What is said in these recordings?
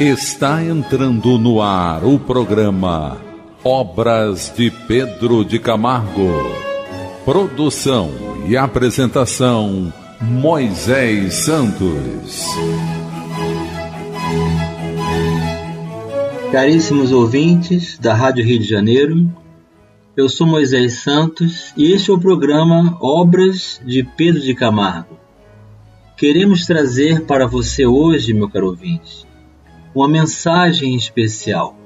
Está entrando no ar o programa Obras de Pedro de Camargo. Produção e apresentação Moisés Santos. Caríssimos ouvintes da Rádio Rio de Janeiro, eu sou Moisés Santos e este é o programa Obras de Pedro de Camargo. Queremos trazer para você hoje, meu caro ouvinte, uma mensagem especial.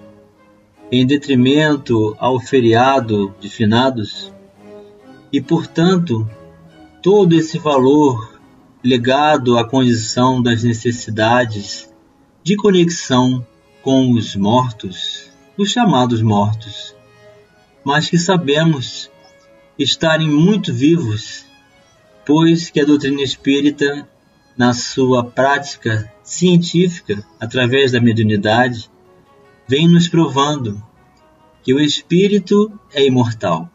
Em detrimento ao feriado de finados, e portanto, todo esse valor ligado à condição das necessidades de conexão com os mortos, os chamados mortos, mas que sabemos estarem muito vivos, pois que a doutrina espírita, na sua prática científica, através da mediunidade, vem nos provando que o espírito é imortal,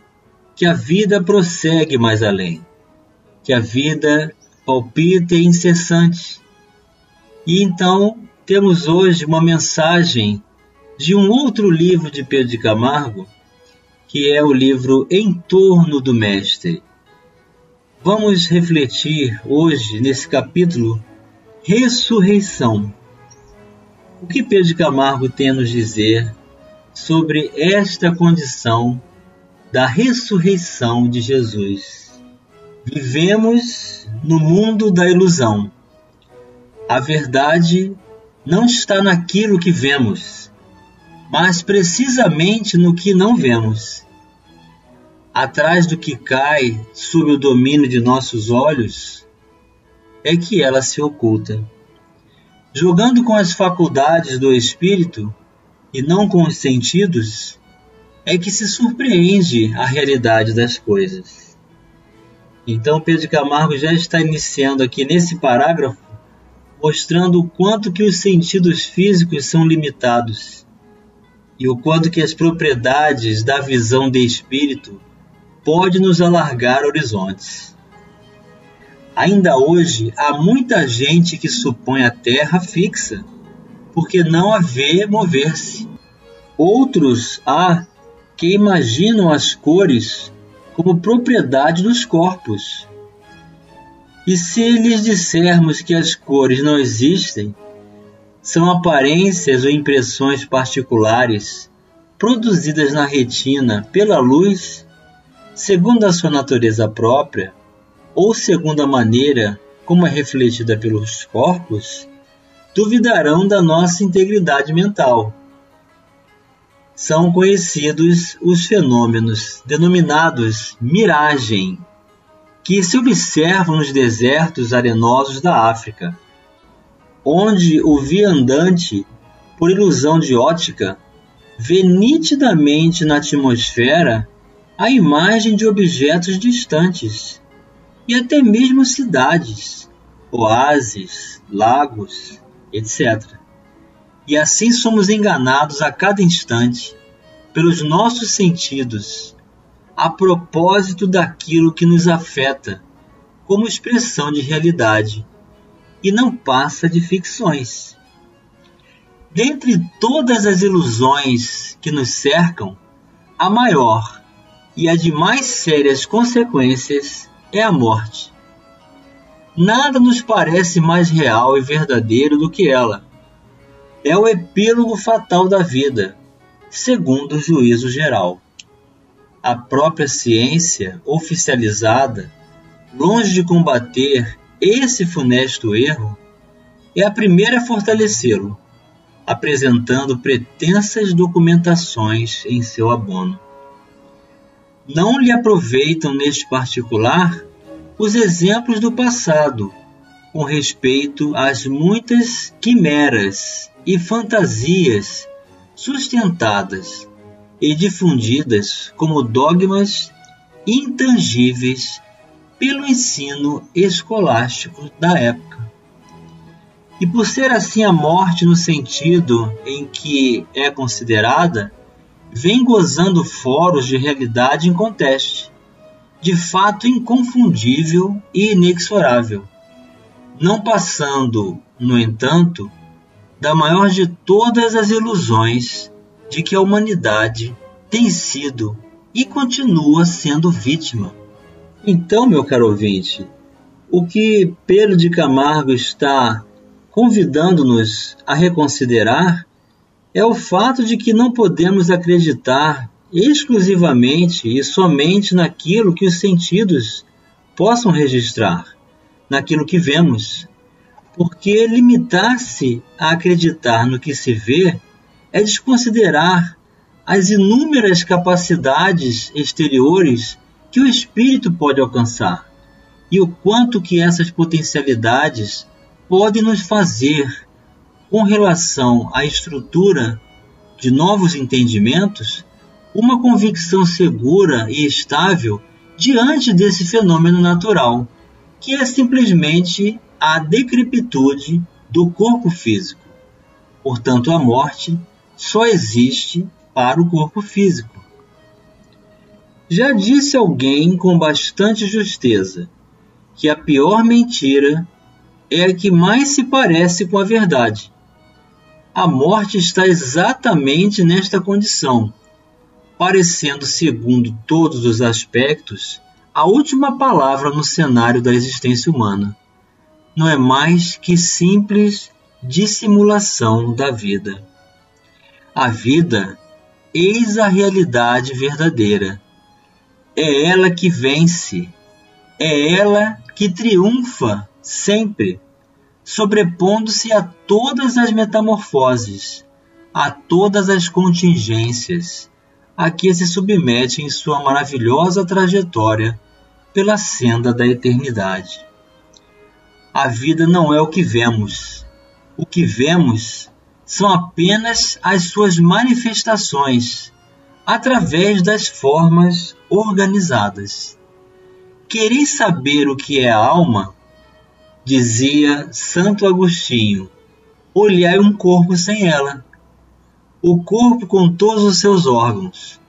que a vida prossegue mais além, que a vida palpita e incessante. E então temos hoje uma mensagem de um outro livro de Pedro de Camargo que é o livro Em Torno do Mestre. Vamos refletir hoje nesse capítulo Ressurreição. O que Pedro de Camargo tem a nos dizer sobre esta condição da ressurreição de Jesus? Vivemos no mundo da ilusão. A verdade não está naquilo que vemos, mas precisamente no que não vemos. Atrás do que cai sob o domínio de nossos olhos é que ela se oculta. Jogando com as faculdades do espírito e não com os sentidos, é que se surpreende a realidade das coisas. Então Pedro Camargo já está iniciando aqui nesse parágrafo mostrando o quanto que os sentidos físicos são limitados e o quanto que as propriedades da visão de espírito pode nos alargar horizontes. Ainda hoje há muita gente que supõe a Terra fixa, porque não a vê mover-se. Outros há que imaginam as cores como propriedade dos corpos. E se lhes dissermos que as cores não existem, são aparências ou impressões particulares produzidas na retina pela luz, segundo a sua natureza própria, ou segundo a maneira como é refletida pelos corpos, duvidarão da nossa integridade mental. São conhecidos os fenômenos denominados miragem, que se observam nos desertos arenosos da África onde o viandante, por ilusão de ótica, vê nitidamente na atmosfera a imagem de objetos distantes e até mesmo cidades, oásis, lagos, etc. E assim somos enganados a cada instante pelos nossos sentidos a propósito daquilo que nos afeta como expressão de realidade e não passa de ficções. Dentre todas as ilusões que nos cercam, a maior e a de mais sérias consequências é a morte. Nada nos parece mais real e verdadeiro do que ela. É o epílogo fatal da vida, segundo o juízo geral. A própria ciência oficializada, longe de combater esse funesto erro é a primeira a fortalecê-lo, apresentando pretensas documentações em seu abono. Não lhe aproveitam neste particular os exemplos do passado, com respeito às muitas quimeras e fantasias sustentadas e difundidas como dogmas intangíveis pelo ensino escolástico da época. E por ser assim a morte no sentido em que é considerada, vem gozando foros de realidade inconteste, de fato inconfundível e inexorável, não passando, no entanto, da maior de todas as ilusões de que a humanidade tem sido e continua sendo vítima. Então, meu caro ouvinte, o que Pedro de Camargo está convidando-nos a reconsiderar é o fato de que não podemos acreditar exclusivamente e somente naquilo que os sentidos possam registrar, naquilo que vemos. Porque limitar-se a acreditar no que se vê é desconsiderar as inúmeras capacidades exteriores que o espírito pode alcançar e o quanto que essas potencialidades podem nos fazer com relação à estrutura de novos entendimentos uma convicção segura e estável diante desse fenômeno natural, que é simplesmente a decrepitude do corpo físico. Portanto, a morte só existe para o corpo físico. Já disse alguém com bastante justeza que a pior mentira é a que mais se parece com a verdade. A morte está exatamente nesta condição parecendo, segundo todos os aspectos, a última palavra no cenário da existência humana. Não é mais que simples dissimulação da vida. A vida, eis a realidade verdadeira. É ela que vence, é ela que triunfa sempre, sobrepondo-se a todas as metamorfoses, a todas as contingências a que se submete em sua maravilhosa trajetória pela senda da eternidade. A vida não é o que vemos. O que vemos são apenas as suas manifestações através das formas organizadas. Quereis saber o que é a alma? Dizia Santo Agostinho: olhai um corpo sem ela o corpo com todos os seus órgãos,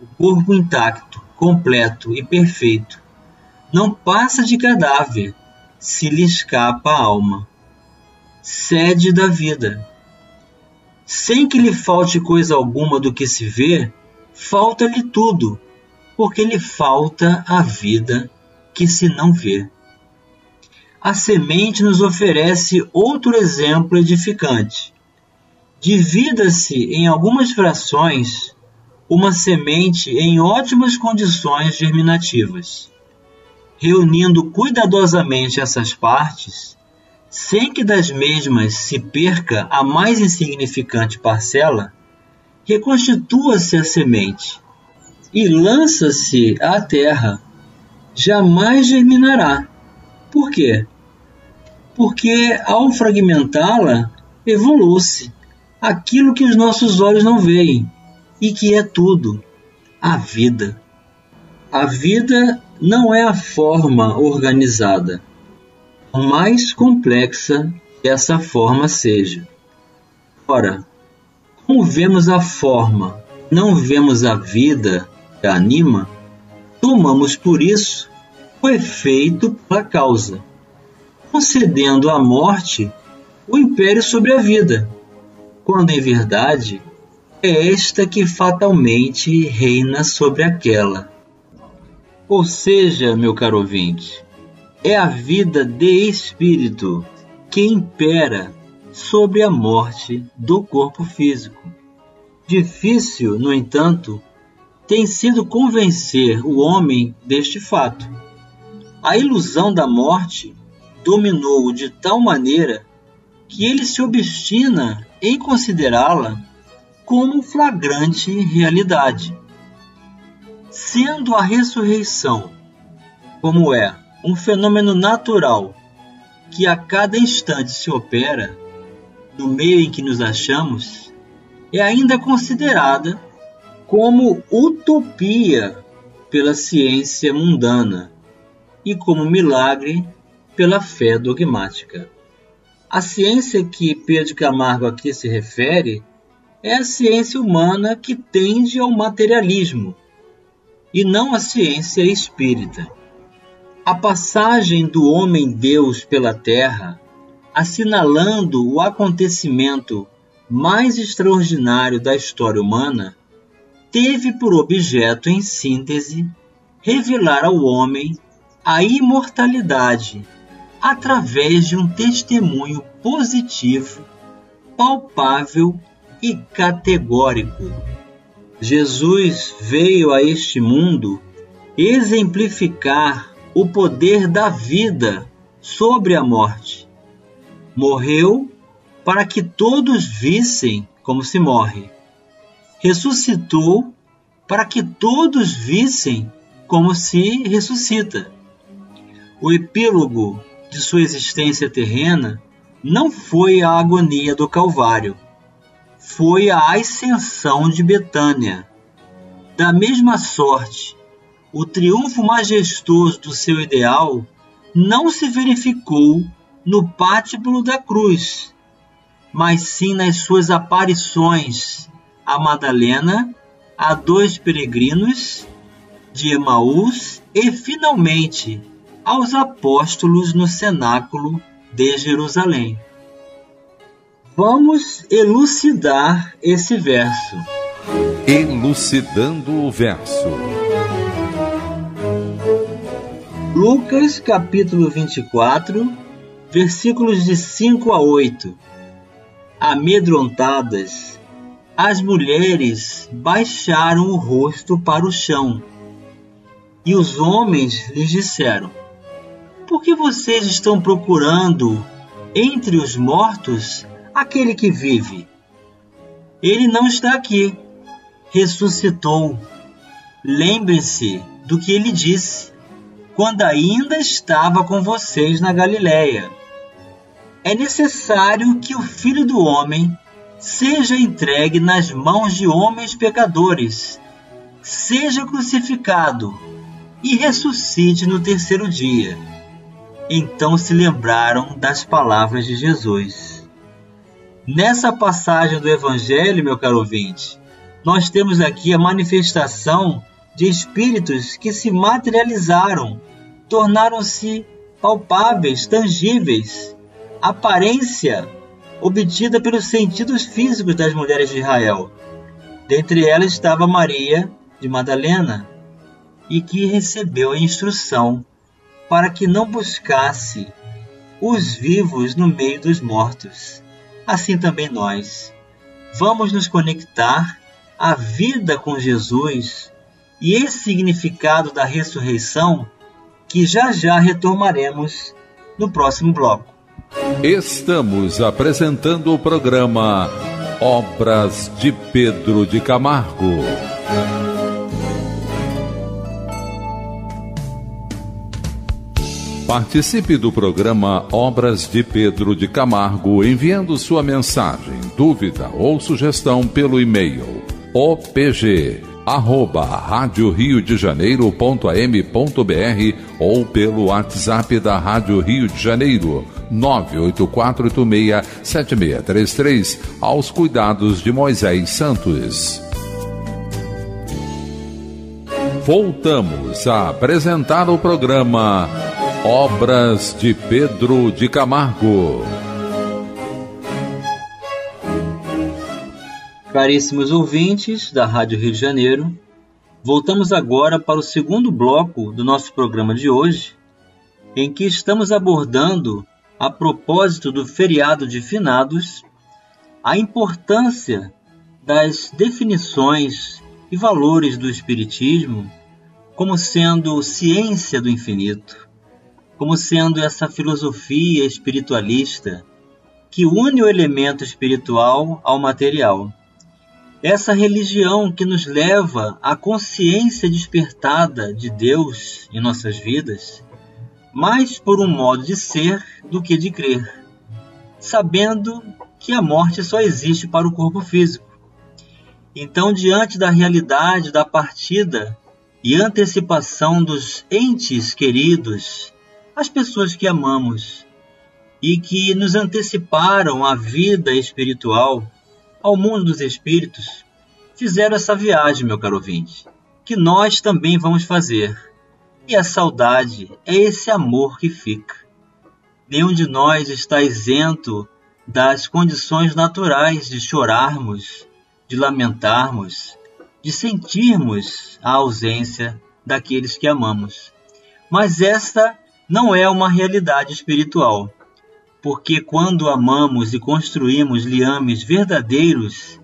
o corpo intacto, completo e perfeito, não passa de cadáver se lhe escapa a alma. Sede da vida. Sem que lhe falte coisa alguma do que se vê, falta-lhe tudo, porque lhe falta a vida que se não vê. A semente nos oferece outro exemplo edificante Divida-se em algumas frações uma semente em ótimas condições germinativas. Reunindo cuidadosamente essas partes, sem que das mesmas se perca a mais insignificante parcela, reconstitua-se a semente e lança-se à terra. Jamais germinará. Por quê? Porque ao fragmentá-la, evolui-se aquilo que os nossos olhos não veem e que é tudo a vida. A vida não é a forma organizada, por mais complexa que essa forma seja. Ora, como vemos a forma, não vemos a vida que a anima, tomamos por isso o efeito pela causa, concedendo à morte o império sobre a vida quando em verdade é esta que fatalmente reina sobre aquela. Ou seja, meu caro ouvinte, é a vida de espírito que impera sobre a morte do corpo físico. Difícil, no entanto, tem sido convencer o homem deste fato. A ilusão da morte dominou-o de tal maneira que ele se obstina em considerá-la como flagrante realidade. Sendo a ressurreição, como é, um fenômeno natural que a cada instante se opera no meio em que nos achamos, é ainda considerada como utopia pela ciência mundana e como milagre pela fé dogmática. A ciência que Pedro Camargo aqui se refere é a ciência humana que tende ao materialismo e não a ciência espírita. A passagem do homem-deus pela terra assinalando o acontecimento mais extraordinário da história humana, teve por objeto, em síntese, revelar ao homem a imortalidade através de um testemunho positivo, palpável e categórico. Jesus veio a este mundo exemplificar o poder da vida sobre a morte. Morreu para que todos vissem como se morre. Ressuscitou para que todos vissem como se ressuscita. O epílogo de sua existência terrena não foi a agonia do Calvário, foi a ascensão de Betânia. Da mesma sorte, o triunfo majestoso do seu ideal não se verificou no pátiblo da cruz, mas sim nas suas aparições a Madalena, a dois peregrinos de Emaús e, finalmente, aos apóstolos no cenáculo de Jerusalém. Vamos elucidar esse verso. Elucidando o verso. Lucas capítulo 24, versículos de 5 a 8. Amedrontadas, as mulheres baixaram o rosto para o chão. E os homens lhes disseram: Por que vocês estão procurando entre os mortos aquele que vive? Ele não está aqui. Ressuscitou. Lembrem-se do que ele disse quando ainda estava com vocês na Galiléia. É necessário que o Filho do Homem seja entregue nas mãos de homens pecadores, seja crucificado e ressuscite no terceiro dia. Então se lembraram das palavras de Jesus. Nessa passagem do Evangelho, meu caro ouvinte, nós temos aqui a manifestação de espíritos que se materializaram tornaram-se palpáveis, tangíveis, aparência obtida pelos sentidos físicos das mulheres de Israel. Dentre elas estava Maria de Madalena, e que recebeu a instrução para que não buscasse os vivos no meio dos mortos. Assim também nós. Vamos nos conectar à vida com Jesus e esse significado da ressurreição que já já retomaremos no próximo bloco. Estamos apresentando o programa Obras de Pedro de Camargo. Participe do programa Obras de Pedro de Camargo enviando sua mensagem, dúvida ou sugestão pelo e-mail opg arroba rádio Rio de Janeiro.am.br ou pelo WhatsApp da Rádio Rio de Janeiro 984867633 aos cuidados de Moisés Santos. Voltamos a apresentar o programa Obras de Pedro de Camargo. Caríssimos ouvintes da Rádio Rio de Janeiro, voltamos agora para o segundo bloco do nosso programa de hoje, em que estamos abordando, a propósito do feriado de finados, a importância das definições e valores do Espiritismo como sendo ciência do infinito, como sendo essa filosofia espiritualista que une o elemento espiritual ao material essa religião que nos leva à consciência despertada de Deus em nossas vidas, mais por um modo de ser do que de crer, sabendo que a morte só existe para o corpo físico. Então, diante da realidade da partida e antecipação dos entes queridos, as pessoas que amamos e que nos anteciparam a vida espiritual, ao mundo dos espíritos, fizeram essa viagem, meu caro ouvinte, que nós também vamos fazer. E a saudade é esse amor que fica. Nenhum de nós está isento das condições naturais de chorarmos, de lamentarmos, de sentirmos a ausência daqueles que amamos. Mas esta não é uma realidade espiritual, porque quando amamos e construímos liames verdadeiros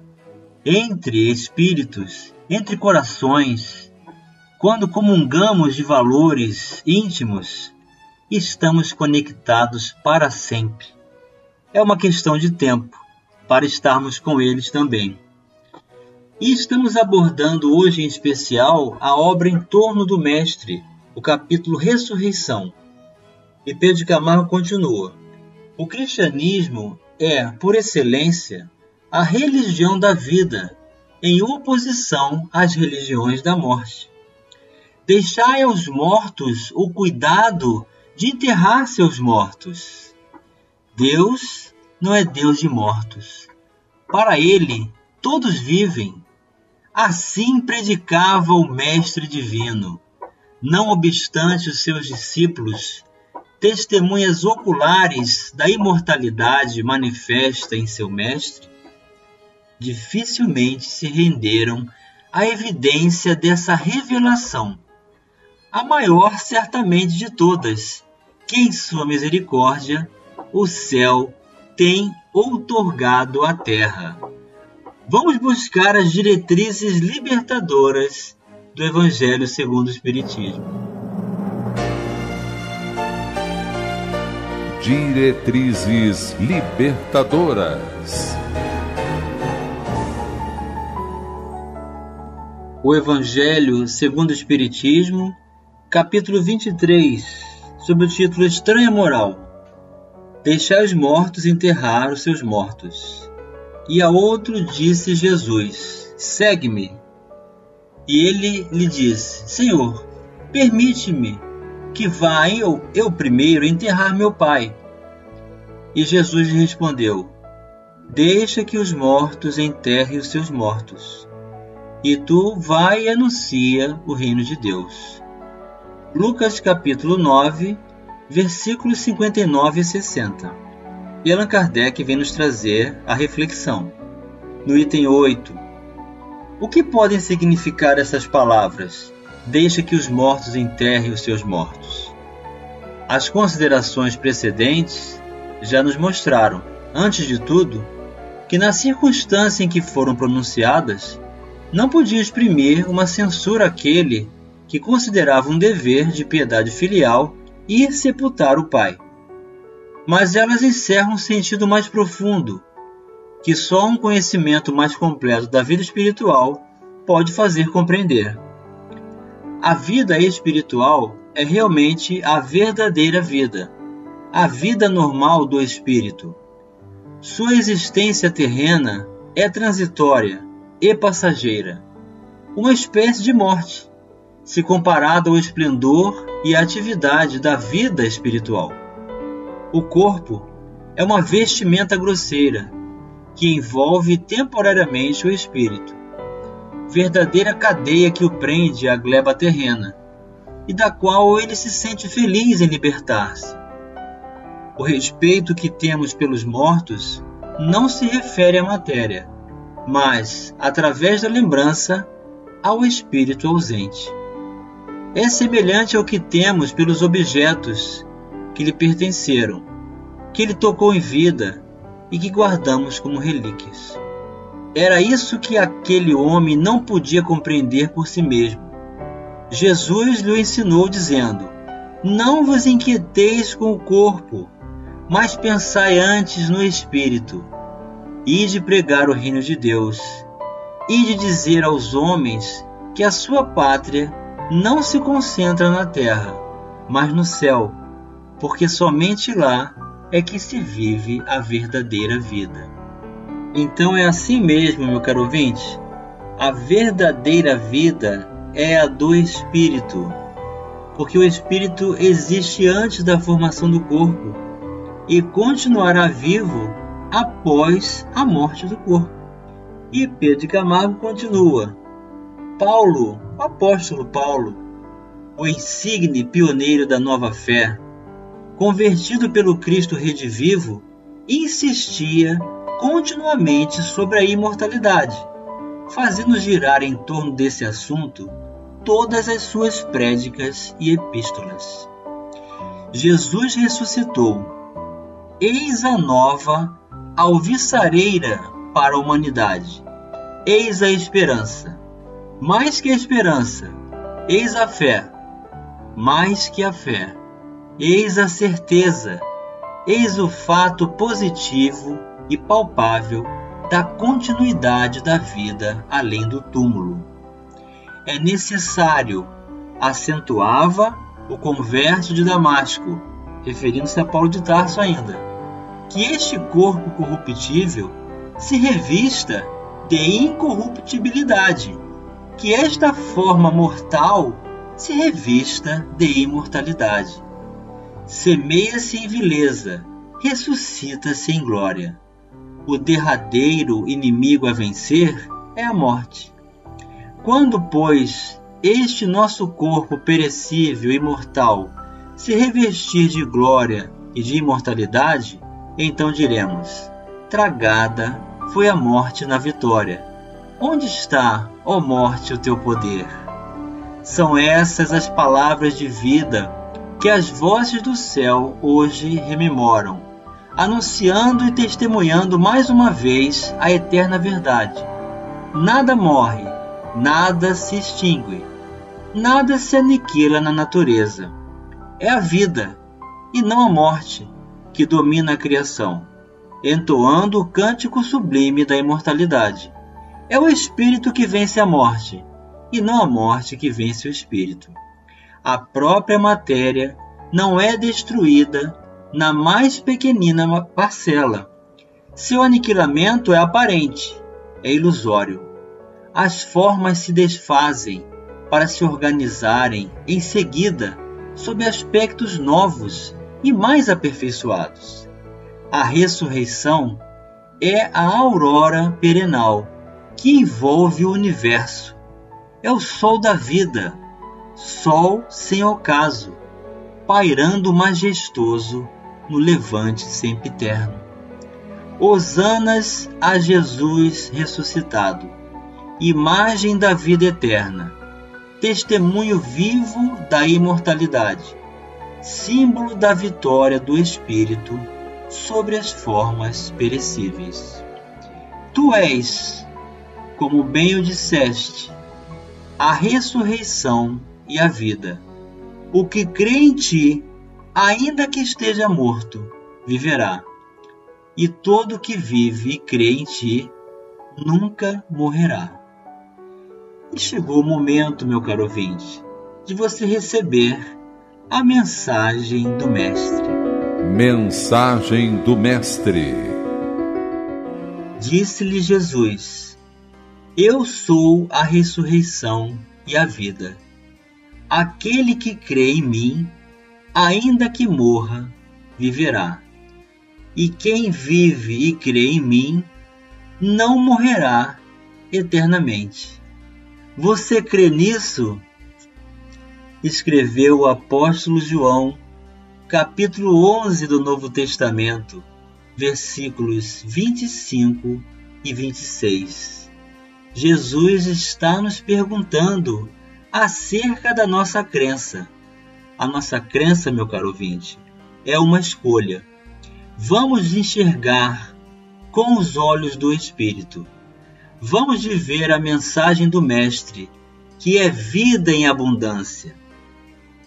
entre espíritos, entre corações, quando comungamos de valores íntimos, estamos conectados para sempre. É uma questão de tempo para estarmos com eles também. E estamos abordando hoje em especial a obra em torno do Mestre, o capítulo Ressurreição. E Pedro Camargo continua: O cristianismo é, por excelência, a religião da vida, em oposição às religiões da morte. Deixai aos mortos o cuidado de enterrar seus mortos. Deus não é Deus de mortos. Para ele, todos vivem. Assim predicava o Mestre Divino. Não obstante os seus discípulos, testemunhas oculares da imortalidade manifesta em seu Mestre, dificilmente se renderam à evidência dessa revelação, a maior certamente de todas, que em sua misericórdia o céu tem outorgado à terra. Vamos buscar as diretrizes libertadoras do Evangelho segundo o Espiritismo. Diretrizes libertadoras. O Evangelho segundo o Espiritismo, capítulo 23 sob o título Estranha Moral. Deixai os mortos enterrar os seus mortos. E a outro disse Jesus: Segue-me. E ele lhe disse: Senhor, permite-me que vá eu, eu primeiro enterrar meu pai. E Jesus lhe respondeu: Deixa que os mortos enterrem os seus mortos, e tu vai e anuncia o reino de Deus. Lucas capítulo 9, versículos 59 e 60. E Allan Kardec vem nos trazer a reflexão. No item 8. O que podem significar essas palavras? Deixa que os mortos enterrem os seus mortos. As considerações precedentes já nos mostraram, antes de tudo, que na circunstância em que foram pronunciadas, não podia exprimir uma censura àquele que considerava um dever de piedade filial ir sepultar o pai. Mas elas encerram um sentido mais profundo, que só um conhecimento mais completo da vida espiritual pode fazer compreender. A vida espiritual é realmente a verdadeira vida, a vida normal do espírito. Sua existência terrena é transitória e passageira, uma espécie de morte se comparado ao esplendor e à atividade da vida espiritual. O corpo é uma vestimenta grosseira que envolve temporariamente o espírito, verdadeira cadeia que o prende à gleba terrena e da qual ele se sente feliz em libertar-se. O respeito que temos pelos mortos não se refere à matéria, mas, através da lembrança, ao espírito ausente é semelhante ao que temos pelos objetos que lhe pertenceram, que ele tocou em vida e que guardamos como relíquias. Era isso que aquele homem não podia compreender por si mesmo. Jesus lhe ensinou, dizendo: Não vos inquieteis com o corpo, mas pensai antes no espírito, e de pregar o reino de Deus, e de dizer aos homens que a sua pátria não se concentra na terra, mas no céu, porque somente lá é que se vive a verdadeira vida. Então é assim mesmo, meu caro ouvinte. A verdadeira vida é a do espírito, porque o espírito existe antes da formação do corpo e continuará vivo após a morte do corpo. E Pedro de Camargo continua: Paulo o apóstolo Paulo, o insigne pioneiro da nova fé, convertido pelo Cristo redivivo, insistia continuamente sobre a imortalidade, fazendo girar em torno desse assunto todas as suas prédicas e epístolas. Jesus ressuscitou. Eis a nova alviçareira para a humanidade. Eis a esperança. Mais que a esperança, eis a fé. Mais que a fé, eis a certeza. Eis o fato positivo e palpável da continuidade da vida além do túmulo. É necessário, acentuava o converso de Damasco, referindo-se a Paulo de Tarso ainda, que este corpo corruptível se revista de incorruptibilidade, que esta forma mortal se revista de imortalidade. Semeia-se em vileza, ressuscita-se em glória. O derradeiro inimigo a vencer é a morte. Quando, pois, este nosso corpo perecível e mortal se revestir de glória e de imortalidade, então diremos: Tragada foi a morte na vitória. Onde está, ó morte, o teu poder? São essas as palavras de vida que as vozes do céu hoje rememoram anunciando e testemunhando mais uma vez a eterna verdade. Nada morre, nada se extingue, nada se aniquila na natureza. É a vida, e não a morte, que domina a criação, entoando o cântico sublime da imortalidade. É o espírito que vence a morte, e não a morte que vence o espírito. A própria matéria não é destruída na mais pequenina parcela. Seu aniquilamento é aparente, é ilusório. As formas se desfazem para se organizarem em seguida sob aspectos novos e mais aperfeiçoados. A ressurreição é a aurora perenal que envolve o universo. É o sol da vida, sol sem ocaso, pairando majestoso no levante sempiterno. Hosanas a Jesus ressuscitado, imagem da vida eterna, testemunho vivo da imortalidade, símbolo da vitória do Espírito sobre as formas perecíveis. Tu és, como bem o disseste, a ressurreição e a vida. O que crê em ti ainda que esteja morto, viverá. E todo que vive e crê em ti nunca morrerá. E chegou o momento, meu caro ouvinte, de você receber a mensagem do Mestre. Mensagem do Mestre. Disse-lhe Jesus: Eu sou a ressurreição e a vida. Aquele que crê em mim, ainda que morra, viverá. E quem vive e crê em mim, não morrerá eternamente. Você crê nisso? Escreveu o apóstolo João, capítulo 11 do Novo Testamento, versículos 25 e 26. Jesus está nos perguntando acerca da nossa crença a nossa crença, meu caro ouvinte, é uma escolha. Vamos enxergar com os olhos do Espírito. Vamos viver a mensagem do Mestre, que é vida em abundância,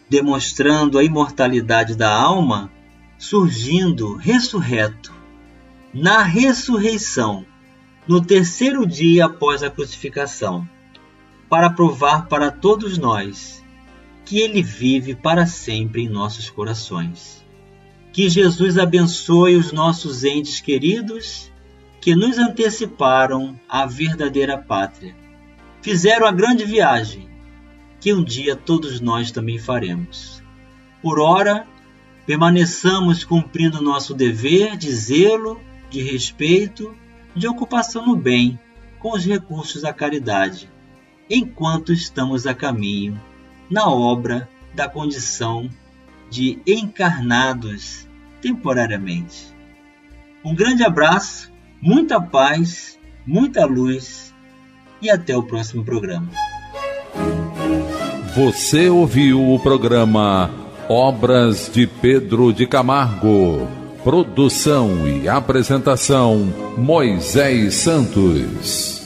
demonstrando a imortalidade da alma, surgindo ressurreto. Na ressurreição, no terceiro dia após a crucificação, para provar para todos nós que Ele vive para sempre em nossos corações. Que Jesus abençoe os nossos entes queridos que nos anteciparam à verdadeira pátria. Fizeram a grande viagem que um dia todos nós também faremos. Por ora, permaneçamos cumprindo nosso dever de zelo, de respeito, de ocupação no bem com os recursos da caridade, enquanto estamos a caminho na obra da condição de encarnados temporariamente. Um grande abraço, muita paz, muita luz e até o próximo programa. Você ouviu o programa Obras de Pedro de Camargo. Produção e apresentação Moisés Santos.